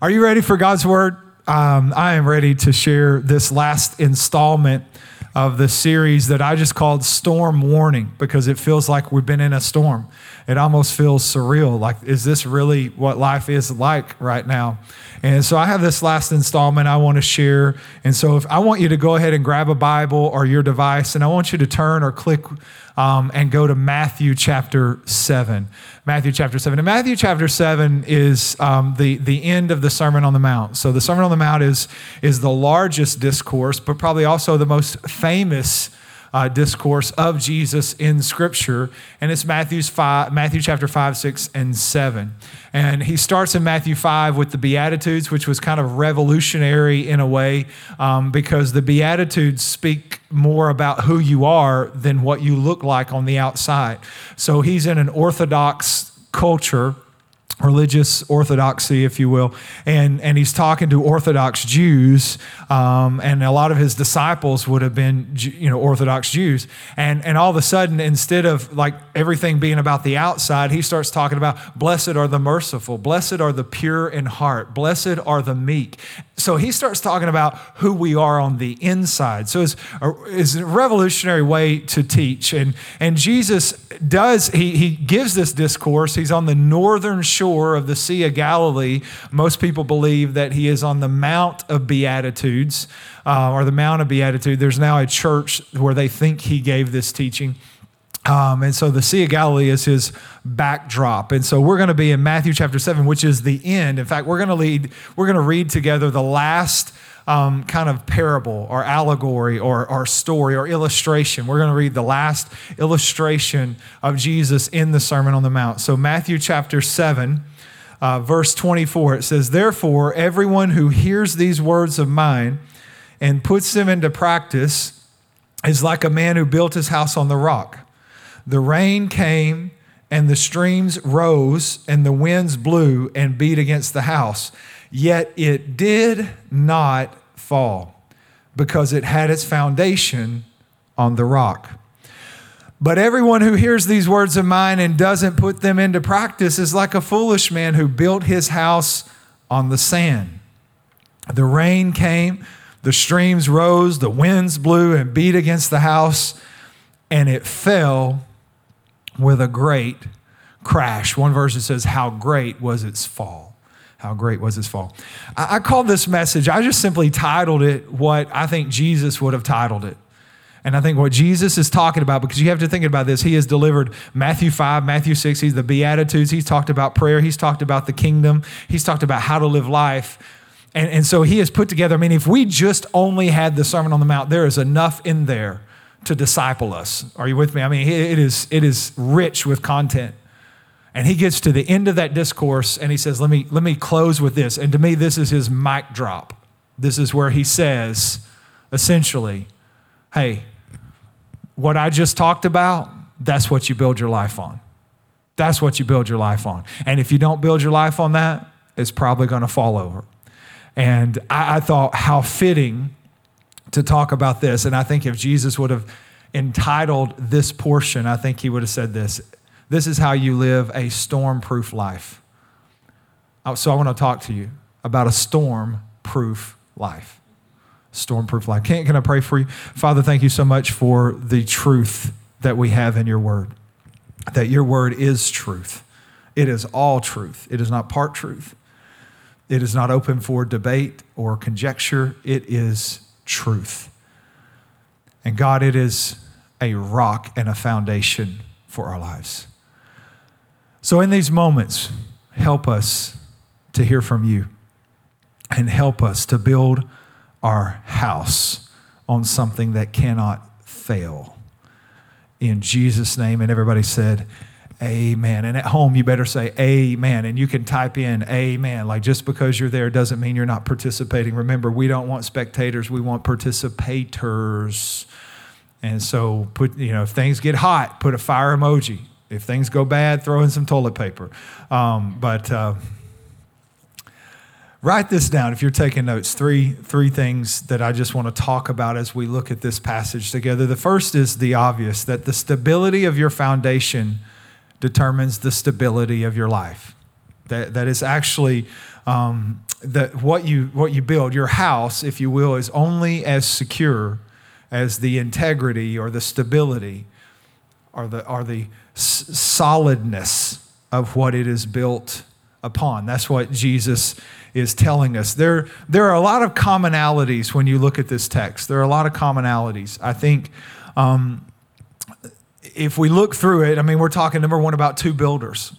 Are you ready for God's word? Um, I am ready to share this last installment of the series that I just called Storm Warning because it feels like we've been in a storm. It almost feels surreal. Like, is this really what life is like right now? And so I have this last installment I want to share. And so if I want you to go ahead and grab a Bible or your device, and I want you to turn or click um, and go to Matthew chapter 7. Matthew chapter 7. And Matthew chapter 7 is um, the, the end of the Sermon on the Mount. So the Sermon on the Mount is, is the largest discourse, but probably also the most famous uh, discourse of Jesus in Scripture, and it's Matthew's five, Matthew chapter 5, 6, and 7. And he starts in Matthew 5 with the Beatitudes, which was kind of revolutionary in a way um, because the Beatitudes speak more about who you are than what you look like on the outside. So he's in an Orthodox culture religious orthodoxy, if you will, and and he's talking to Orthodox Jews, um, and a lot of his disciples would have been you know Orthodox Jews, and and all of a sudden, instead of like everything being about the outside, he starts talking about blessed are the merciful, blessed are the pure in heart, blessed are the meek. So he starts talking about who we are on the inside. So it's a, it's a revolutionary way to teach, and and Jesus does he he gives this discourse. He's on the northern shore of the Sea of Galilee. Most people believe that he is on the Mount of Beatitudes uh, or the Mount of Beatitude. There's now a church where they think he gave this teaching. Um, and so the Sea of Galilee is his backdrop. And so we're going to be in Matthew chapter 7, which is the end. In fact, we're going to lead, we're going to read together the last um, kind of parable or allegory or, or story or illustration. We're going to read the last illustration of Jesus in the Sermon on the Mount. So, Matthew chapter 7, uh, verse 24, it says, Therefore, everyone who hears these words of mine and puts them into practice is like a man who built his house on the rock. The rain came and the streams rose and the winds blew and beat against the house Yet it did not fall because it had its foundation on the rock. But everyone who hears these words of mine and doesn't put them into practice is like a foolish man who built his house on the sand. The rain came, the streams rose, the winds blew and beat against the house, and it fell with a great crash. One version says, How great was its fall? How great was his fall? I, I called this message, I just simply titled it what I think Jesus would have titled it. And I think what Jesus is talking about, because you have to think about this, he has delivered Matthew 5, Matthew 6, he's the Beatitudes, he's talked about prayer, he's talked about the kingdom, he's talked about how to live life. And, and so he has put together, I mean, if we just only had the Sermon on the Mount, there is enough in there to disciple us. Are you with me? I mean, it is, it is rich with content. And he gets to the end of that discourse and he says, let me, let me close with this. And to me, this is his mic drop. This is where he says, essentially, hey, what I just talked about, that's what you build your life on. That's what you build your life on. And if you don't build your life on that, it's probably going to fall over. And I, I, thought how fitting to talk about this. And I think if Jesus would have entitled this portion, I think he would have said this this is how you live a storm proof life. Uh, so I want to talk to you about a storm proof life. Storm proof life. Can, can I pray for you? Father, thank you so much for the truth that we have in your word, that your word is truth. It is all truth, it is not part truth. It is not open for debate or conjecture. It is truth. And God, it is a rock and a foundation for our lives. So, in these moments, help us to hear from you and help us to build our house on something that cannot fail. In Jesus' name. And everybody said, Amen. And at home, you better say amen. And you can type in amen. Like just because you're there doesn't mean you're not participating. Remember, we don't want spectators, we want participators. And so, put, you know, if things get hot, put a fire emoji. If things go bad, throw in some toilet paper. Um, but uh, write this down if you're taking notes. Three, three things that I just want to talk about as we look at this passage together. The first is the obvious that the stability of your foundation determines the stability of your life. that, that is actually um, that what you, what you build, your house, if you will, is only as secure as the integrity or the stability or the, or the s- solidness of what it is built upon. That's what Jesus is telling us. There, there are a lot of commonalities when you look at this text. There are a lot of commonalities. I think um, if we look through it, I mean, we're talking number one about two builders.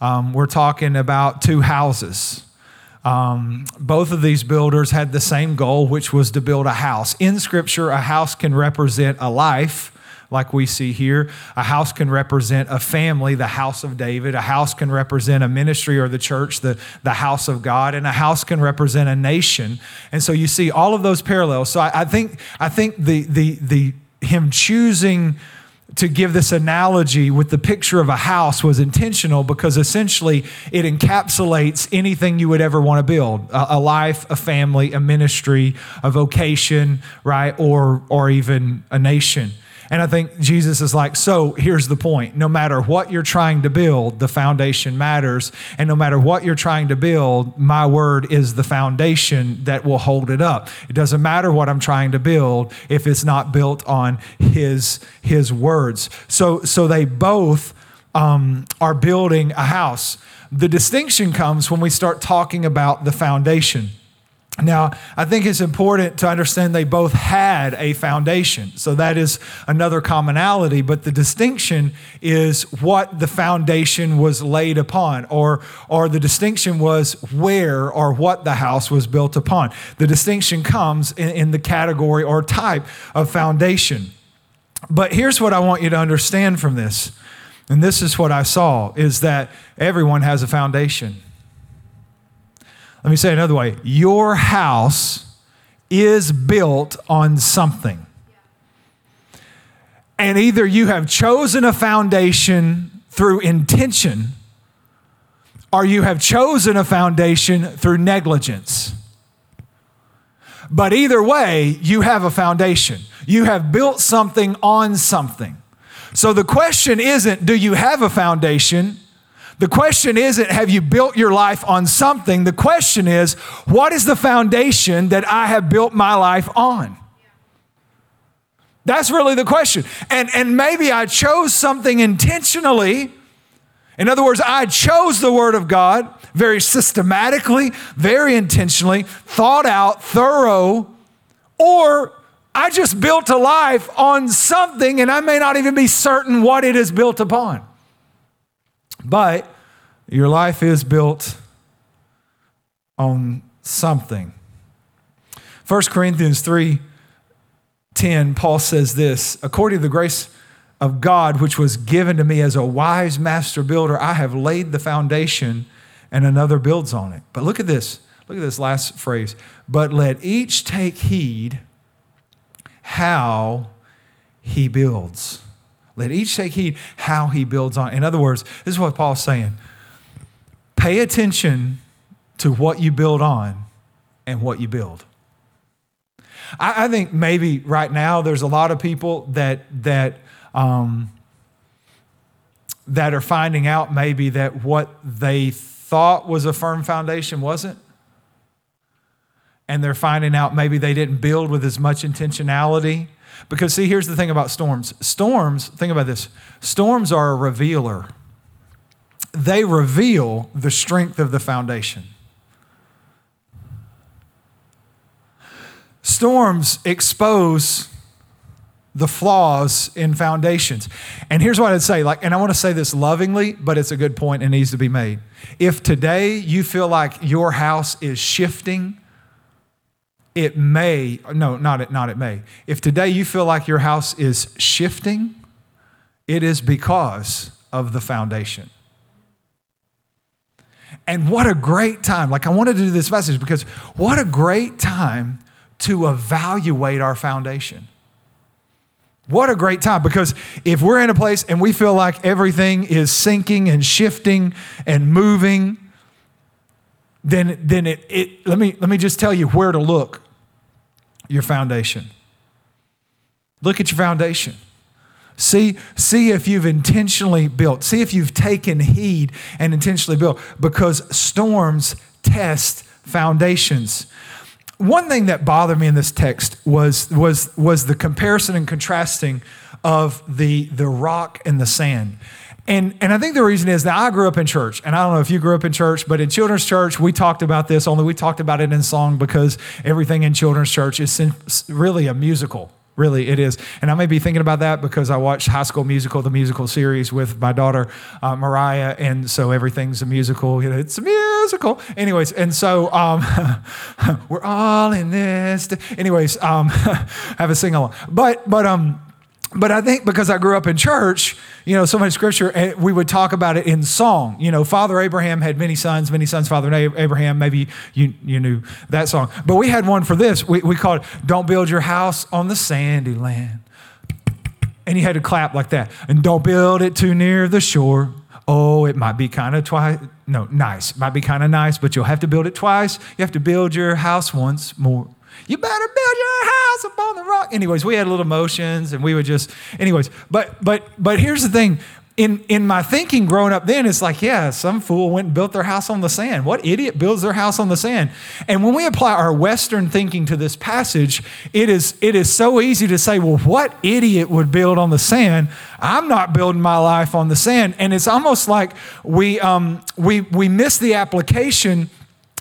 Um, we're talking about two houses. Um, both of these builders had the same goal, which was to build a house. In Scripture, a house can represent a life, like we see here. A house can represent a family, the house of David. A house can represent a ministry or the church, the, the house of God. And a house can represent a nation. And so you see all of those parallels. So I, I think, I think the, the, the, him choosing to give this analogy with the picture of a house was intentional because essentially it encapsulates anything you would ever want to build a, life a family a ministry a vocation right? Or or even a nation and I think Jesus is like, so here's the point. No matter what you're trying to build, the foundation matters. And no matter what you're trying to build, my word is the foundation that will hold it up. It doesn't matter what I'm trying to build if it's not built on his, his words. So, so they both um, are building a house. The distinction comes when we start talking about the foundation. Now, I think it's important to understand they both had a foundation. So that is another commonality, but the distinction is what the foundation was laid upon, or, or the distinction was where or what the house was built upon. The distinction comes in, in the category or type of foundation. But here's what I want you to understand from this, and this is what I saw, is that everyone has a foundation. Let me say it another way your house is built on something. And either you have chosen a foundation through intention, or you have chosen a foundation through negligence. But either way, you have a foundation. You have built something on something. So the question isn't, do you have a foundation? The question isn't, have you built your life on something? The question is, what is the foundation that I have built my life on? That's really the question. And, and maybe I chose something intentionally. In other words, I chose the Word of God very systematically, very intentionally, thought out, thorough, or I just built a life on something and I may not even be certain what it is built upon. But your life is built on something. 1 Corinthians 3 10, Paul says this according to the grace of God, which was given to me as a wise master builder, I have laid the foundation and another builds on it. But look at this. Look at this last phrase. But let each take heed how he builds. Let each take heed how he builds on. In other words, this is what Paul's saying. Pay attention to what you build on and what you build. I, I think maybe right now there's a lot of people that that um, that are finding out maybe that what they thought was a firm foundation wasn't. And they're finding out maybe they didn't build with as much intentionality because, see, here's the thing about storms storms, think about this storms are a revealer, they reveal the strength of the foundation. Storms expose the flaws in foundations. And here's what I'd say like and I want to say this lovingly, but it's a good point and needs to be made. If today you feel like your house is shifting it may, no, not it, not it may. If today you feel like your house is shifting, it is because of the foundation. And what a great time. Like, I wanted to do this message because what a great time to evaluate our foundation. What a great time because if we're in a place and we feel like everything is sinking and shifting and moving, then, then it, it, let, me, let me just tell you where to look your foundation. Look at your foundation. See, see if you've intentionally built. See if you've taken heed and intentionally built because storms test foundations. One thing that bothered me in this text was, was, was the comparison and contrasting of the, the rock and the sand. And, and I think the reason is that I grew up in church, and I don't know if you grew up in church, but in children's church, we talked about this, only we talked about it in song because everything in children's church is really a musical. Really, it is. And I may be thinking about that because I watched High School Musical, the musical series with my daughter, uh, Mariah. And so everything's a musical. You know, it's a musical. Anyways, and so um, we're all in this. Anyways, um, have a sing along. But, but, um, but I think because I grew up in church, you know, so much scripture, eh, we would talk about it in song. You know, Father Abraham had many sons, many sons, Father Abraham. Maybe you, you knew that song. But we had one for this. We, we called it Don't Build Your House on the Sandy Land. And you had to clap like that. And don't build it too near the shore. Oh, it might be kind of twice, no, nice. It might be kind of nice, but you'll have to build it twice. You have to build your house once more. You better build your house upon the rock. Anyways, we had little motions and we would just, anyways, but but but here's the thing. In, in my thinking growing up then, it's like, yeah, some fool went and built their house on the sand. What idiot builds their house on the sand? And when we apply our Western thinking to this passage, it is, it is so easy to say, well, what idiot would build on the sand? I'm not building my life on the sand. And it's almost like we, um, we, we miss the application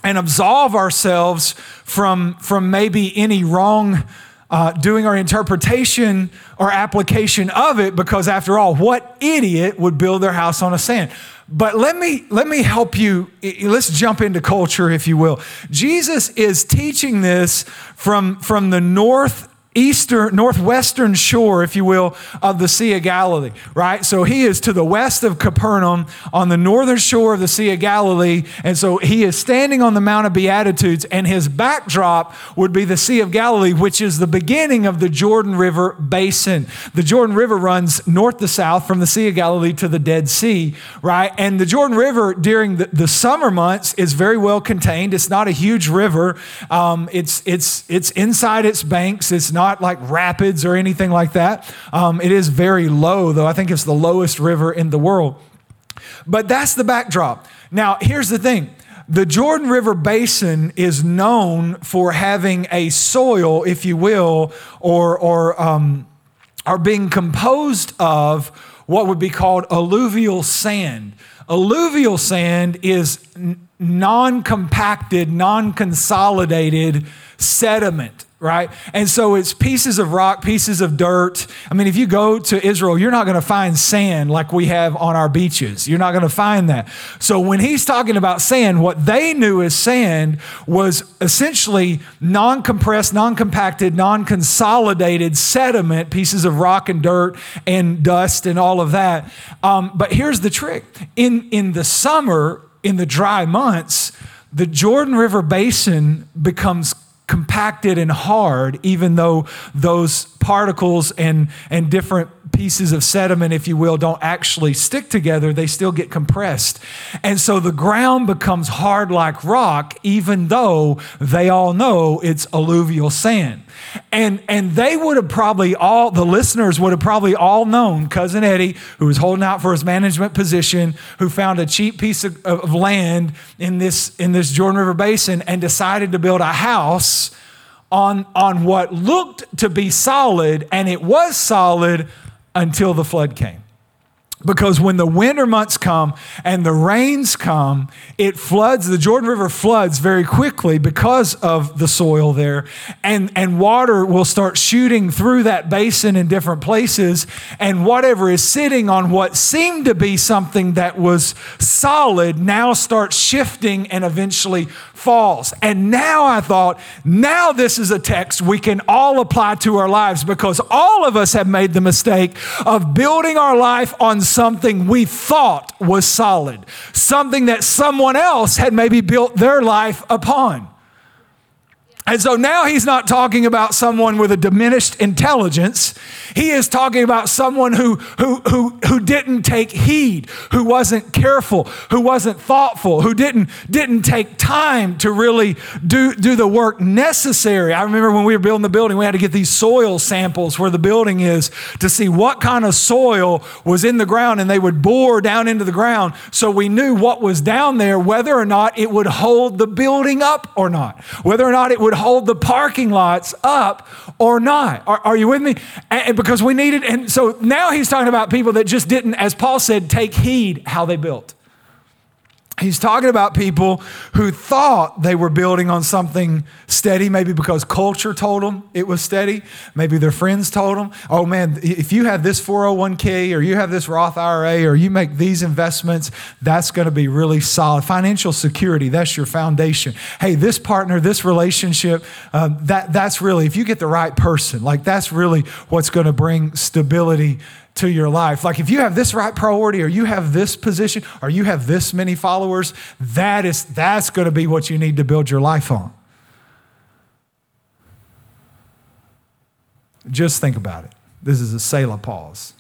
and absolve ourselves from, from maybe any wrong uh, doing our interpretation or application of it because after all what idiot would build their house on a sand? But let me let me help you let's jump into culture if you will. Jesus is teaching this from from the north eastern, northwestern shore, if you will, of the Sea of Galilee, right? So he is to the west of Capernaum on the northern shore of the Sea of Galilee. And so he is standing on the Mount of Beatitudes, and his backdrop would be the Sea of Galilee, which is the beginning of the Jordan River basin. The Jordan River runs north to south from the Sea of Galilee to the Dead Sea, right? And the Jordan River during the, the summer months is very well contained. It's not a huge river. Um, it's, it's, it's inside its banks. It's not not like rapids or anything like that. Um, it is very low, though. I think it's the lowest river in the world. But that's the backdrop. Now, here's the thing the Jordan River Basin is known for having a soil, if you will, or, or um, are being composed of what would be called alluvial sand. Alluvial sand is non compacted, non consolidated sediment right? And so it's pieces of rock, pieces of dirt. I mean, if you go to Israel, you're not going to find sand like we have on our beaches. You're not going to find that. So when he's talking about sand, what they knew as sand was essentially non compressed, non compacted, non consolidated sediment, pieces of rock and dirt and dust and all of that. Um, but here's the trick in, in the summer, in the dry months, the Jordan River Basin becomes compacted and hard, even though those particles and, and different pieces of sediment, if you will, don't actually stick together, they still get compressed. And so the ground becomes hard like rock, even though they all know it's alluvial sand. And, and they would have probably all, the listeners would have probably all known Cousin Eddie, who was holding out for his management position, who found a cheap piece of, of land in this, in this Jordan River Basin and decided to build a house on, on what looked to be solid, and it was solid until the flood came. Because when the winter months come and the rains come, it floods, the Jordan River floods very quickly because of the soil there. And, and water will start shooting through that basin in different places. And whatever is sitting on what seemed to be something that was solid now starts shifting and eventually falls. And now I thought, now this is a text we can all apply to our lives because all of us have made the mistake of building our life on something we thought was solid, something that someone else had maybe built their life upon. And so now he's not talking about someone with a diminished intelligence. He is talking about someone who, who, who, who didn't take heed, who wasn't careful, who wasn't thoughtful, who didn't, didn't take time to really do, do the work necessary. I remember when we were building the building, we had to get these soil samples where the building is to see what kind of soil was in the ground, and they would bore down into the ground so we knew what was down there, whether or not it would hold the building up or not, whether or not it would hold the parking lots up or not. Are, are you with me? And because we needed, and so now he's talking about people that just didn't, as Paul said, take heed how they built. He's talking about people who thought they were building on something steady, maybe because culture told them it was steady. Maybe their friends told them, oh man, if you have this 401k or you have this Roth IRA or you make these investments, that's going to be really solid. Financial security, that's your foundation. Hey, this partner, this relationship, uh, that, that's really, if you get the right person, like that's really what's going to bring stability to your life. Like if you have this right priority or you have this position or you have this many followers, that is that's going to be what you need to build your life on. Just think about it. This is a Selah pause.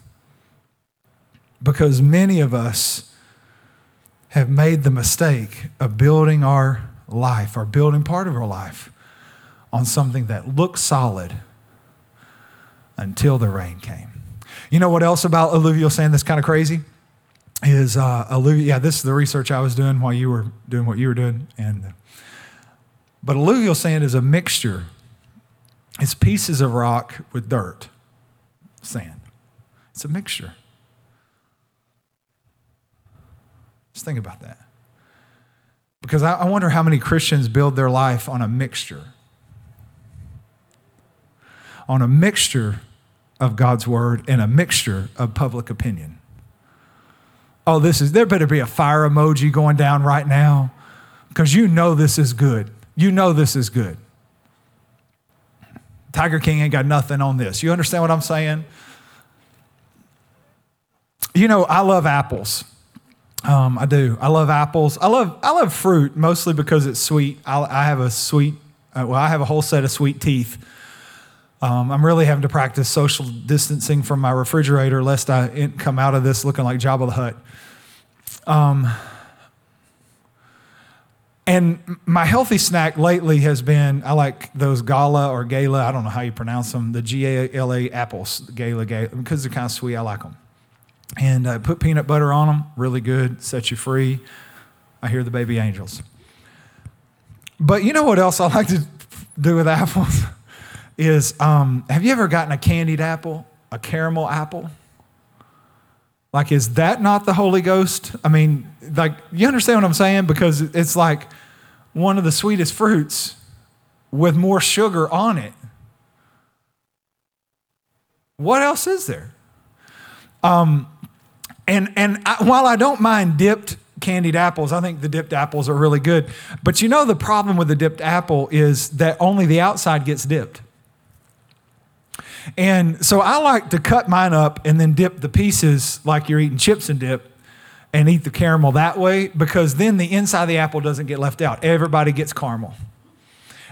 Because many of us have made the mistake of building our life or building part of our life on something that looked solid until the rain came. You know what else about alluvial sand that's kind of crazy? Is uh, alluvial, yeah, this is the research I was doing while you were doing what you were doing. And, uh, but alluvial sand is a mixture, it's pieces of rock with dirt, sand. It's a mixture. Just think about that. Because I, I wonder how many Christians build their life on a mixture. On a mixture of God's word and a mixture of public opinion. Oh, this is, there better be a fire emoji going down right now because you know this is good. You know this is good. Tiger King ain't got nothing on this. You understand what I'm saying? You know, I love apples. Um, I do. I love apples. I love I love fruit mostly because it's sweet. I, I have a sweet. Uh, well, I have a whole set of sweet teeth. Um, I'm really having to practice social distancing from my refrigerator lest I come out of this looking like Jabba the Hutt. Um, and my healthy snack lately has been I like those gala or gala, I don't know how you pronounce them, the G A L A apples, gala, gala, because they're kind of sweet. I like them. And uh, put peanut butter on them, really good, set you free. I hear the baby angels. But you know what else I like to do with apples? Is um, have you ever gotten a candied apple, a caramel apple? Like, is that not the Holy Ghost? I mean, like, you understand what I'm saying? Because it's like one of the sweetest fruits with more sugar on it. What else is there? Um, and and I, while I don't mind dipped candied apples, I think the dipped apples are really good. But you know, the problem with the dipped apple is that only the outside gets dipped. And so I like to cut mine up and then dip the pieces like you're eating chips and dip and eat the caramel that way because then the inside of the apple doesn't get left out. Everybody gets caramel.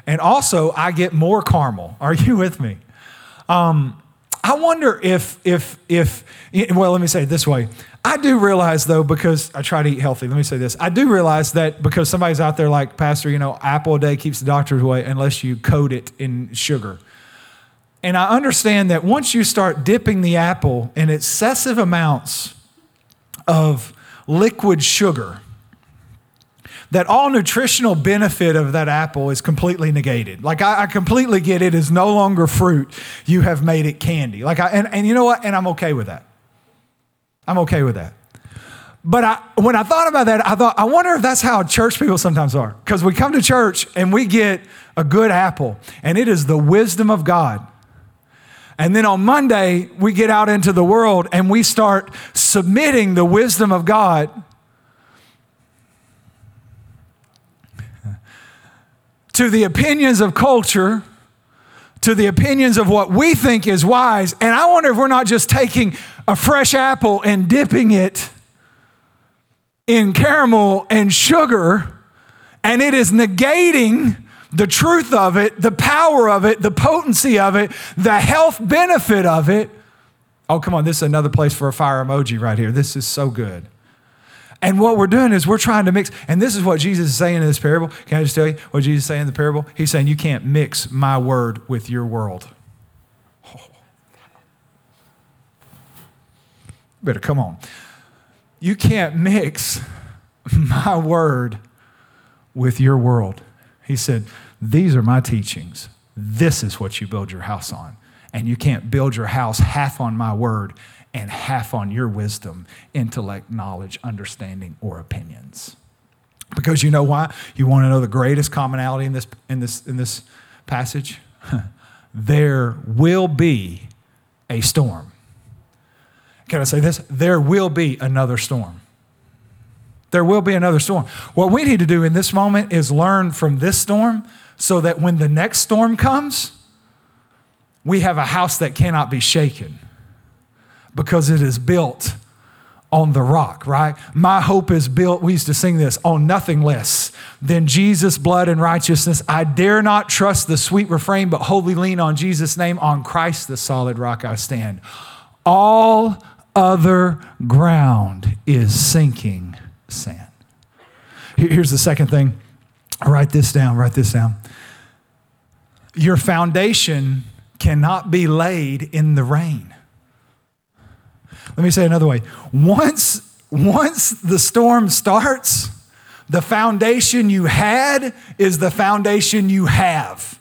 And also, I get more caramel. Are you with me? Um, I wonder if, if, if, well, let me say it this way. I do realize, though, because I try to eat healthy, let me say this. I do realize that because somebody's out there like, Pastor, you know, apple a day keeps the doctors away unless you coat it in sugar. And I understand that once you start dipping the apple in excessive amounts of liquid sugar, that all nutritional benefit of that apple is completely negated. Like I, I, completely get it is no longer fruit. You have made it candy. Like I, and, and you know what? And I'm okay with that. I'm okay with that. But I, when I thought about that, I thought, I wonder if that's how church people sometimes are. Because we come to church and we get a good apple, and it is the wisdom of God and then on Monday, we get out into the world and we start submitting the wisdom of God to the opinions of culture, to the opinions of what we think is wise. And I wonder if we're not just taking a fresh apple and dipping it in caramel and sugar, and it is negating the truth of it, the power of it, the potency of it, the health benefit of it. Oh, come on, this is another place for a fire emoji right here. This is so good. And what we're doing is we're trying to mix, and this is what Jesus is saying in this parable. Can I just tell you what Jesus is saying in the parable? He's saying, You can't mix my word with your world. Oh. Better come on. You can't mix my word with your world. He said, These are my teachings. This is what you build your house on. And you can't build your house half on my word and half on your wisdom, intellect, knowledge, understanding, or opinions. Because you know why? You want to know the greatest commonality in this, in this, in this passage? there will be a storm. Can I say this? There will be another storm. There will be another storm. What we need to do in this moment is learn from this storm so that when the next storm comes, we have a house that cannot be shaken because it is built on the rock, right? My hope is built, we used to sing this, on nothing less than Jesus' blood and righteousness. I dare not trust the sweet refrain, but wholly lean on Jesus' name. On Christ, the solid rock I stand. All other ground is sinking sand. Here's the second thing. Write this down, write this down. Your foundation cannot be laid in the rain. Let me say another way. Once, once the storm starts, the foundation you had is the foundation you have.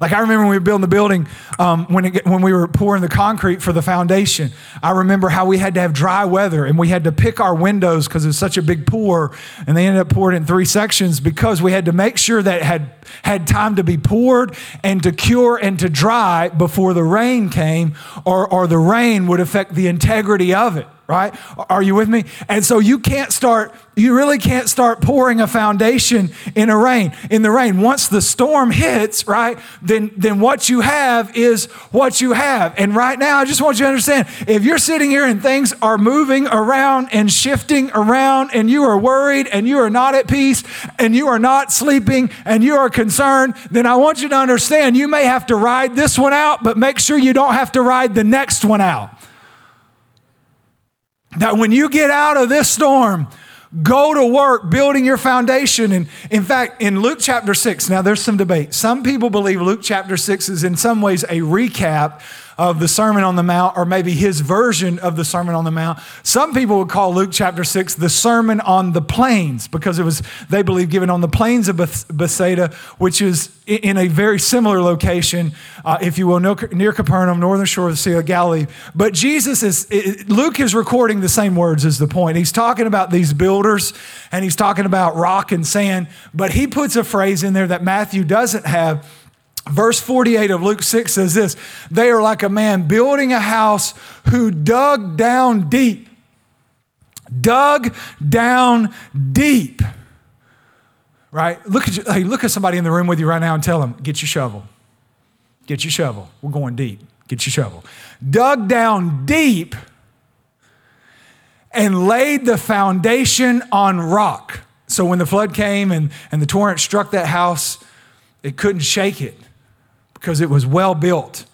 Like I remember when we were building the building, um, when, it, when we were pouring the concrete for the foundation, I remember how we had to have dry weather and we had to pick our windows because it was such a big pour, and they ended up pouring in three sections because we had to make sure that had had time to be poured and to cure and to dry before the rain came, or, or the rain would affect the integrity of it right? Are you with me? And so you can't start, you really can't start pouring a foundation in a rain, in the rain. Once the storm hits, right, then, then what you have is what you have. And right now, I just want you to understand if you're sitting here and things are moving around and shifting around and you are worried and you are not at peace and you are not sleeping and you are concerned, then I want you to understand you may have to ride this one out, but make sure you don't have to ride the next one out. That when you get out of this storm, go to work building your foundation. And in fact, in Luke chapter 6, now there's some debate. Some people believe Luke chapter 6 is in some ways a recap of the Sermon on the Mount, or maybe his version of the Sermon on the Mount. Some people would call Luke chapter 6 the Sermon on the Plains because it was, they believe, given on the plains of Bethsaida, which is in a very similar location, uh, if you will, near Capernaum, northern shore of the Sea of Galilee. But Jesus is, Luke is recording the same words as the point. He's talking about these builders and he's talking about rock and sand, but he puts a phrase in there that Matthew doesn't have Verse 48 of Luke 6 says this They are like a man building a house who dug down deep. Dug down deep. Right? Look at, you, hey, look at somebody in the room with you right now and tell them, get your shovel. Get your shovel. We're going deep. Get your shovel. Dug down deep and laid the foundation on rock. So when the flood came and, and the torrent struck that house, it couldn't shake it because it was well built.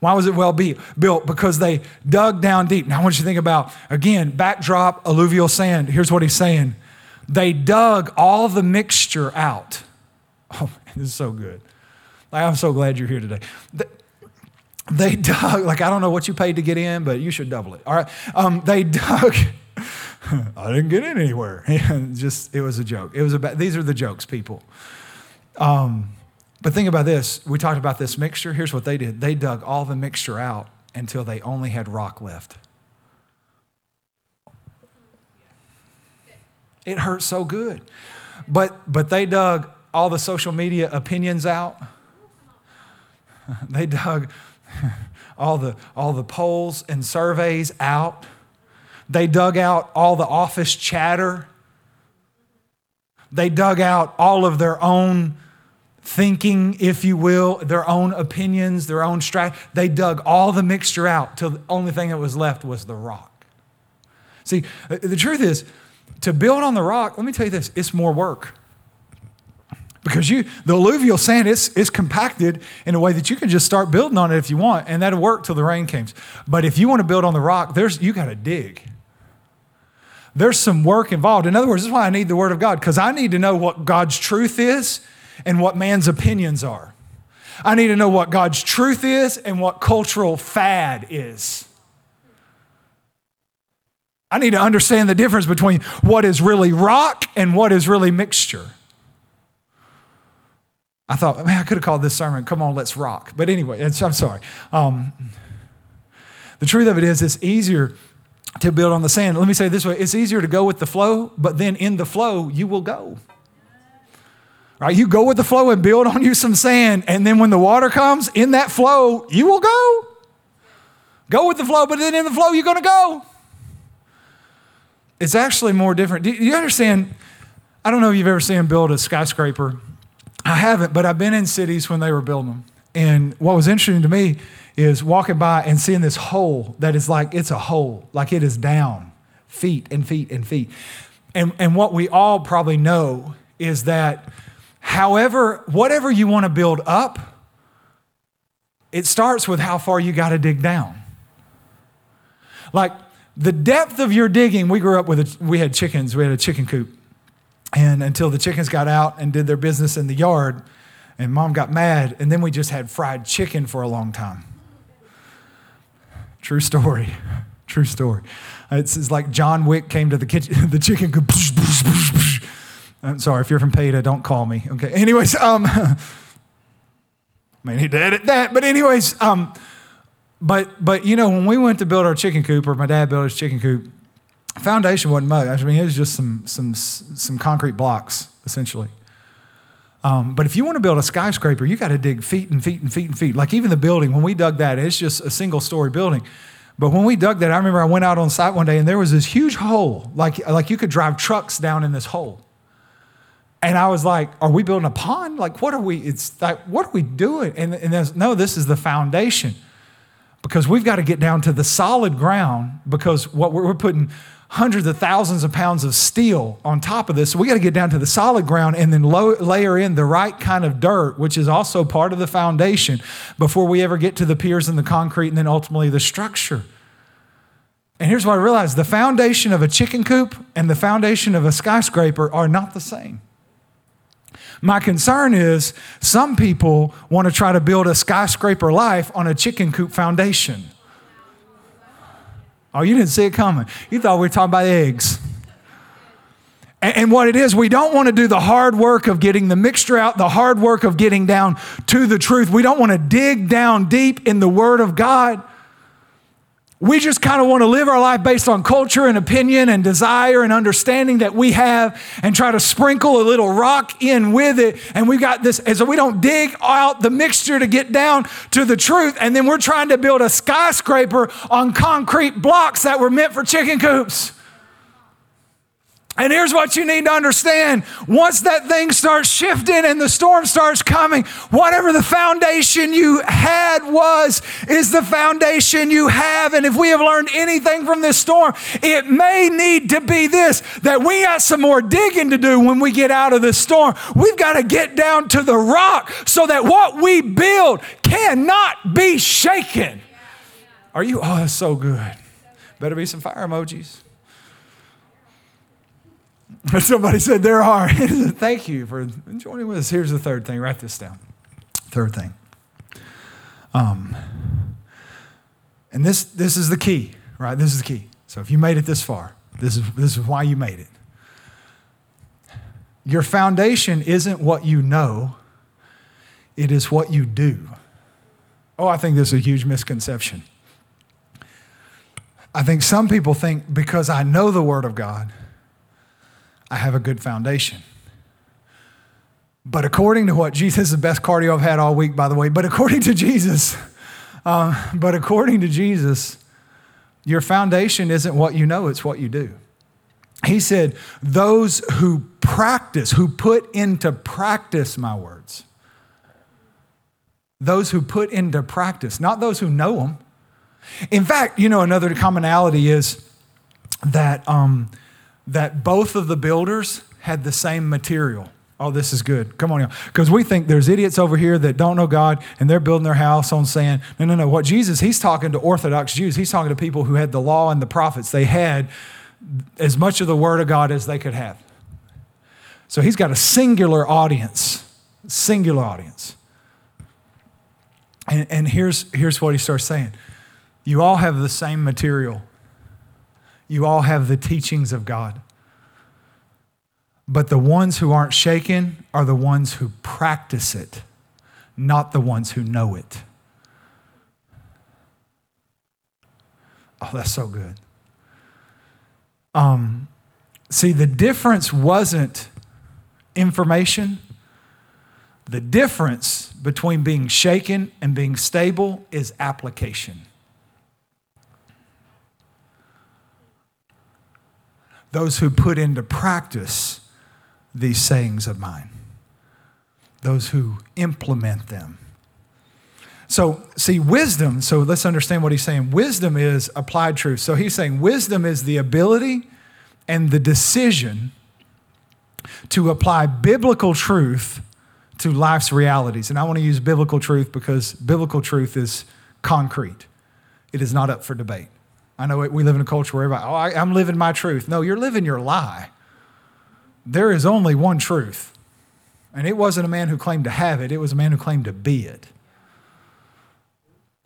Why was it well be, built? Because they dug down deep. Now, I want you to think about, again, backdrop, alluvial sand. Here's what he's saying they dug all the mixture out. Oh, man, this is so good. Like, I'm so glad you're here today. They, they dug, like, I don't know what you paid to get in, but you should double it. All right. Um, they dug. I didn't get in anywhere. Just, it was a joke. It was about, these are the jokes, people. Um, but think about this. We talked about this mixture. Here's what they did they dug all the mixture out until they only had rock left. It hurt so good. But, but they dug all the social media opinions out. They dug all the, all the polls and surveys out. They dug out all the office chatter. They dug out all of their own thinking, if you will, their own opinions, their own strategy. They dug all the mixture out till the only thing that was left was the rock. See, uh, the truth is, to build on the rock, let me tell you this, it's more work. Because you, the alluvial sand is, is compacted in a way that you can just start building on it if you want, and that'll work till the rain comes. But if you want to build on the rock, there's you got to dig. There's some work involved. In other words, this is why I need the Word of God, because I need to know what God's truth is and what man's opinions are. I need to know what God's truth is and what cultural fad is. I need to understand the difference between what is really rock and what is really mixture. I thought, man, I could have called this sermon, Come on, let's rock. But anyway, I'm sorry. Um, the truth of it is, it's easier to build on the sand. Let me say this way it's easier to go with the flow, but then in the flow, you will go. Right? You go with the flow and build on you some sand, and then when the water comes in that flow, you will go. Go with the flow, but then in the flow, you're going to go. It's actually more different. Do you understand? I don't know if you've ever seen build a skyscraper I haven't, but I've been in cities when they were building them. And what was interesting to me is walking by and seeing this hole that is like, it's a hole, like it is down feet and feet and feet. And, and what we all probably know is that however, whatever you want to build up, it starts with how far you got to dig down. Like the depth of your digging, we grew up with, a, we had chickens, we had a chicken coop. And until the chickens got out and did their business in the yard, and mom got mad, and then we just had fried chicken for a long time. True story. True story. It's, it's like John Wick came to the kitchen, the chicken could. I'm sorry, if you're from PETA, don't call me. Okay. Anyways, um, may need to edit that. But anyways, um, but but you know when we went to build our chicken coop, or my dad built his chicken coop, foundation wasn't much. I mean, it was just some, some, some concrete blocks, essentially. Um, but if you want to build a skyscraper, you got to dig feet and feet and feet and feet. Like even the building, when we dug that, it's just a single story building. But when we dug that, I remember I went out on site one day and there was this huge hole, like, like you could drive trucks down in this hole. And I was like, are we building a pond? Like, what are we, it's like, what are we doing? And, and no, this is the foundation because we've got to get down to the solid ground because what we're, we're putting hundreds of thousands of pounds of steel on top of this. So we got to get down to the solid ground and then layer in the right kind of dirt, which is also part of the foundation before we ever get to the piers and the concrete and then ultimately the structure. And here's what I realized the foundation of a chicken coop and the foundation of a skyscraper are not the same. My concern is some people want to try to build a skyscraper life on a chicken coop foundation. Oh, you didn't see it coming. You thought we were talking about eggs. And, what it is, we don't want to do the hard work of getting the mixture out, the hard work of getting down to the truth. We don't want to dig down deep in the Word of God. We just kind of want to live our life based on culture and opinion and desire and understanding that we have and try to sprinkle a little rock in with it. And we've got this, and so we don't dig out the mixture to get down to the truth. And then we're trying to build a skyscraper on concrete blocks that were meant for chicken coops. And here's what you need to understand. Once that thing starts shifting and the storm starts coming, whatever the foundation you had was, is the foundation you have. And if we have learned anything from this storm, it may need to be this that we got some more digging to do when we get out of this storm. We've got to get down to the rock so that what we build cannot be shaken. Are you? Oh, that's so good. Better be some fire emojis. Somebody said there are. Thank you for joining with us. Here's the third thing. Write this down. Third thing. Um, and this this is the key, right? This is the key. So if you made it this far, this is this is why you made it. Your foundation isn't what you know, it is what you do. Oh, I think this is a huge misconception. I think some people think because I know the Word of God, I have a good foundation. But according to what Jesus, the best cardio I've had all week, by the way, but according to Jesus, uh, but according to Jesus, your foundation isn't what you know, it's what you do. He said, Those who practice, who put into practice my words, those who put into practice, not those who know them. In fact, you know, another commonality is that um, that both of the builders had the same material. Oh, this is good. Come on, y'all. Because we think there's idiots over here that don't know God and they're building their house on sand. no, no, no. What Jesus, he's talking to Orthodox Jews. He's talking to people who had the law and the prophets. They had as much of the Word of God as they could have. So he's got a singular audience, singular audience. And, and here's, here's what he starts saying You all have the same material, you all have the teachings of God. But the ones who aren't shaken are the ones who practice it, not the ones who know it. Oh, that's so good. Um, see, the difference wasn't information. The difference between being shaken and being stable is application. Those who put into practice these sayings of mine, those who implement them. So, see, wisdom, so let's understand what he's saying. Wisdom is applied truth. So, he's saying wisdom is the ability and the decision to apply biblical truth to life's realities. And I want to use biblical truth because biblical truth is concrete, it is not up for debate. I know we live in a culture where everybody, oh, I, I'm living my truth. No, you're living your lie. There is only one truth. And it wasn't a man who claimed to have it, it was a man who claimed to be it.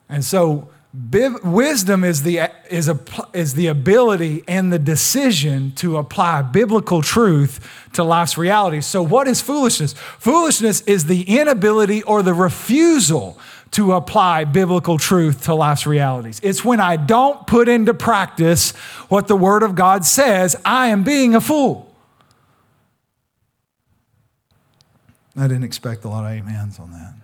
And so, wisdom is the, is, a, is the ability and the decision to apply biblical truth to life's realities. So, what is foolishness? Foolishness is the inability or the refusal to apply biblical truth to life's realities. It's when I don't put into practice what the Word of God says, I am being a fool. I didn't expect a lot of amens on that.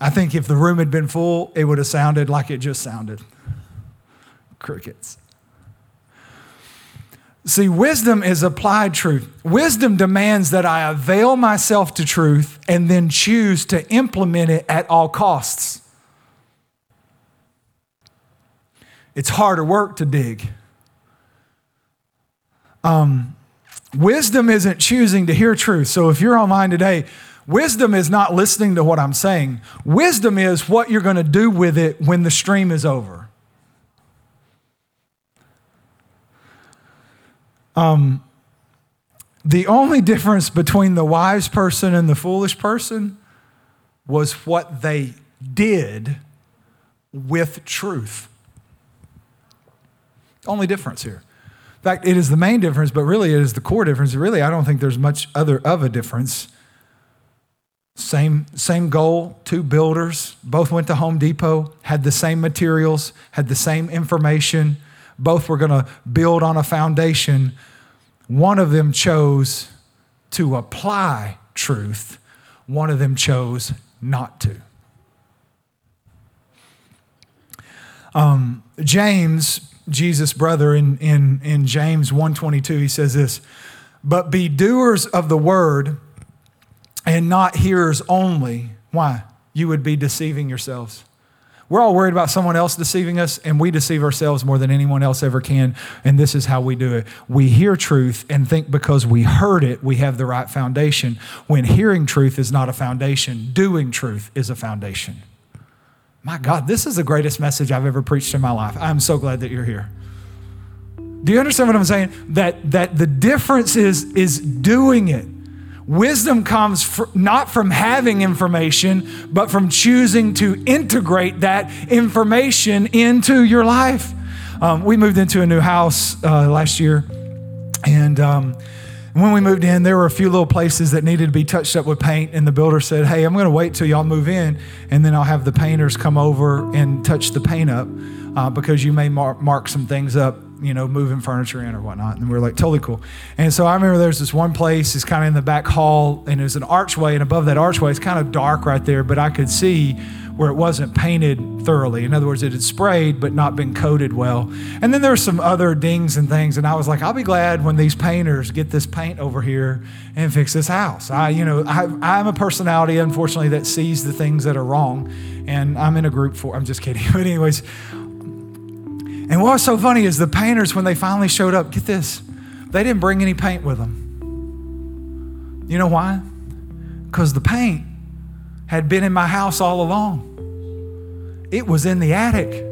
I think if the room had been full, it would have sounded like it just sounded crickets. See, wisdom is applied truth. Wisdom demands that I avail myself to truth and then choose to implement it at all costs. It's harder work to dig. Um, Wisdom isn't choosing to hear truth. So if you're online today, wisdom is not listening to what I'm saying. Wisdom is what you're going to do with it when the stream is over. Um, the only difference between the wise person and the foolish person was what they did with truth. Only difference here. In fact, it is the main difference, but really it is the core difference. Really, I don't think there's much other of a difference. Same, same goal, two builders, both went to Home Depot, had the same materials, had the same information, both were going to build on a foundation. One of them chose to apply truth, one of them chose not to. Um, James Jesus' brother in, in, in James 1.22, he says this, but be doers of the word and not hearers only. Why? You would be deceiving yourselves. We're all worried about someone else deceiving us, and we deceive ourselves more than anyone else ever can. And this is how we do it. We hear truth and think because we heard it, we have the right foundation. When hearing truth is not a foundation, doing truth is a foundation. My God, this is the greatest message I've ever preached in my life. I'm so glad that you're here. Do you understand what I'm saying? That, that the difference is, is doing it. Wisdom comes fr- not from having information, but from choosing to integrate that information into your life. Um, we moved into a new house uh, last year, and um, when we moved in, there were a few little places that needed to be touched up with paint, and the builder said, Hey, I'm going to wait till y'all move in, and then I'll have the painters come over and touch the paint up uh, because you may mark, mark some things up you know, moving furniture in or whatnot. And we are like, totally cool. And so I remember there's this one place, it's kind of in the back hall, and there's an archway, and above that archway, it's kind of dark right there, but I could see where it wasn't painted thoroughly. In other words, it had sprayed but not been coated well. And then there's some other dings and things. And I was like, I'll be glad when these painters get this paint over here and fix this house. I, you know, I, I'm a personality, unfortunately, that sees the things that are wrong. And I'm in a group for, I'm just kidding. But, anyways, and what was so funny is the painters, when they finally showed up, get this, they didn't bring any paint with them. You know why? Because the paint had been in my house all along. It was in the attic.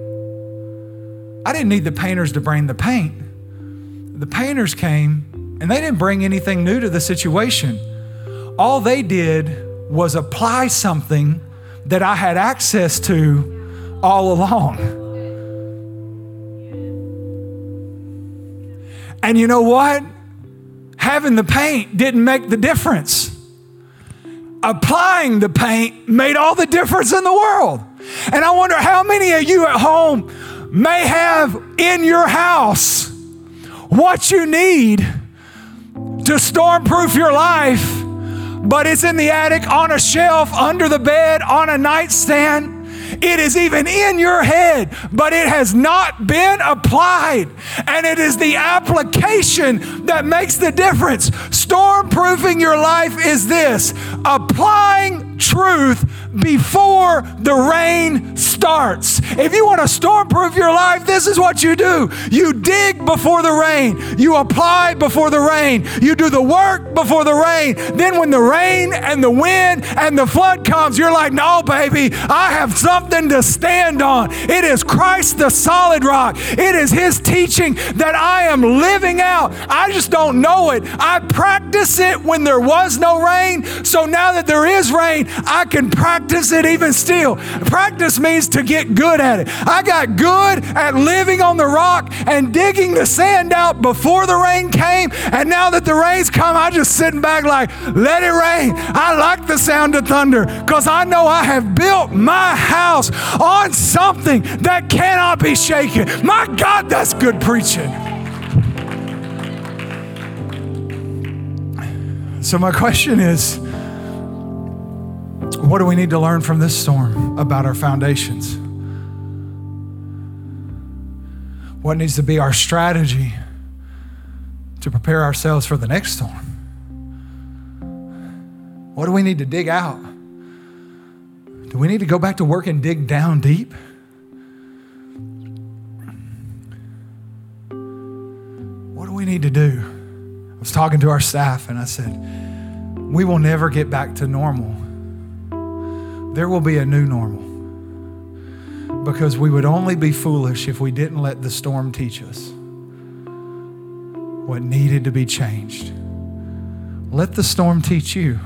I didn't need the painters to bring the paint. The painters came and they didn't bring anything new to the situation. All they did was apply something that I had access to all along. And you know what? Having the paint didn't make the difference. Applying the paint made all the difference in the world. And I wonder how many of you at home may have in your house what you need to stormproof your life but it's in the attic, on a shelf, under the bed, on a nightstand. It is even in your head, but it has not been applied. And it is the application that makes the difference. Stormproofing your life is this applying truth before the rain starts. If you want to stormproof your life, this is what you do you dig before the rain, you apply before the rain, you do the work before the rain. Then, when the rain and the wind and the flood comes, you're like, no, baby, I have something to stand on. It is Christ the solid rock, it is His teaching that I am living out. I just don't know it. I practice it when there was no rain. So now that there is rain, I can practice it even still. Practice means to get good at it. I got good at living on the rock and digging the sand out before the rain came. And now that the rain's come, I just sitting back like, let it rain. I like the sound of thunder because I know I have built my house on something that cannot be shaken. My God, that's good preaching. So, my question is what do we need to learn from this storm about our foundations? What needs to be our strategy to prepare ourselves for the next storm? What do we need to dig out? Do we need to go back to work and dig down deep? What do we need to do? I was talking to our staff and I said, We will never get back to normal there will be a new normal. Because we would only be foolish if we didn't let the storm teach us what needed to be changed. Let the storm teach you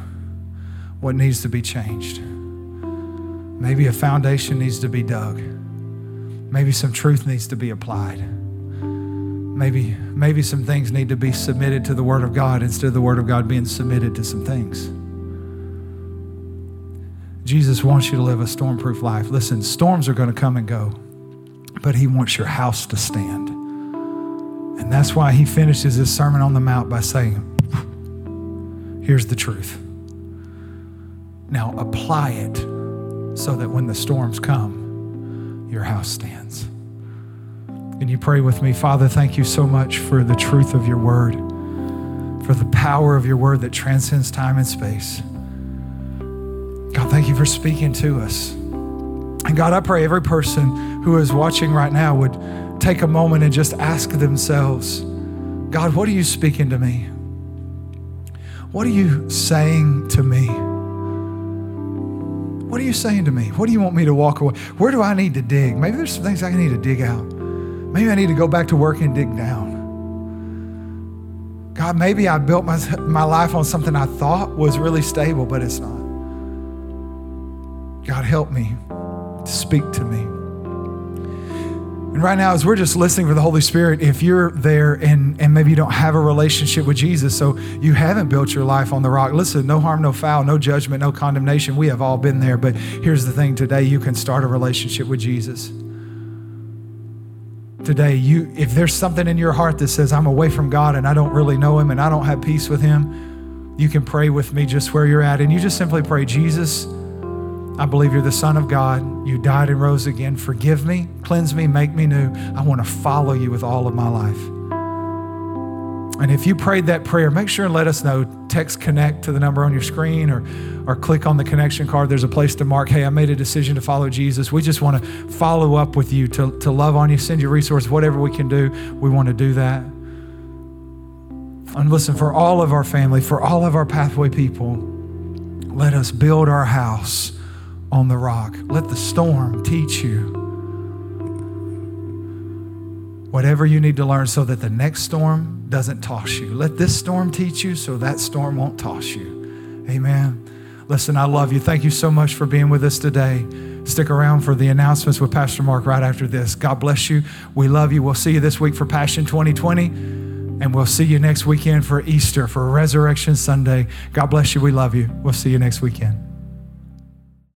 what needs to be changed. Maybe a foundation needs to be dug. Maybe some truth needs to be applied. Maybe, maybe some things need to be submitted to the Word of God instead of the Word of God being submitted to some things. Jesus wants you to live a stormproof life. Listen, storms are going to come and go, but He wants your house to stand. And that's why He finishes His Sermon on the Mount by saying, Here's the truth. Now apply it so that when the storms come, your house stands. Can you pray with me? Father, thank you so much for the truth of your word, for the power of your word that transcends time and space. You for speaking to us. And God, I pray every person who is watching right now would take a moment and just ask themselves, God, what are you speaking to me? What are you saying to me? What are you saying to me? What do you want me to walk away? Where do I need to dig? Maybe there's some things I need to dig out. Maybe I need to go back to work and dig down. God, maybe I built my, my life on something I thought was really stable, but it's not. God, help me to speak to me. And right now, as we're just listening for the Holy Spirit, if you're there and, and maybe you don't have a relationship with Jesus, so you haven't built your life on the rock, listen, no harm, no foul, no judgment, no condemnation. We have all been there. But here's the thing today, you can start a relationship with Jesus. Today, you if there's something in your heart that says, I'm away from God and I don't really know Him and I don't have peace with Him, you can pray with me just where you're at. And you just simply pray, Jesus. I believe you're the Son of God. You died and rose again. Forgive me, cleanse me, make me new. I want to follow you with all of my life. And if you prayed that prayer, make sure and let us know. Text connect to the number on your screen or, or click on the connection card. There's a place to mark, hey, I made a decision to follow Jesus. We just want to follow up with you, to, to love on you, send you resources, whatever we can do. We want to do that. And listen, for all of our family, for all of our pathway people, let us build our house on the rock. Let the storm teach you whatever you need to learn so that the next storm doesn't toss you. Let this storm teach you so that storm won't toss you. Amen. Listen, I love you. Thank you so much for being with us today. Stick around for the announcements with Pastor Mark right after this. God bless you. We love you. We'll see you this week for Passion 2020, and we'll see you next weekend for Easter, for Resurrection Sunday. God bless you. We love you. We'll see you next weekend.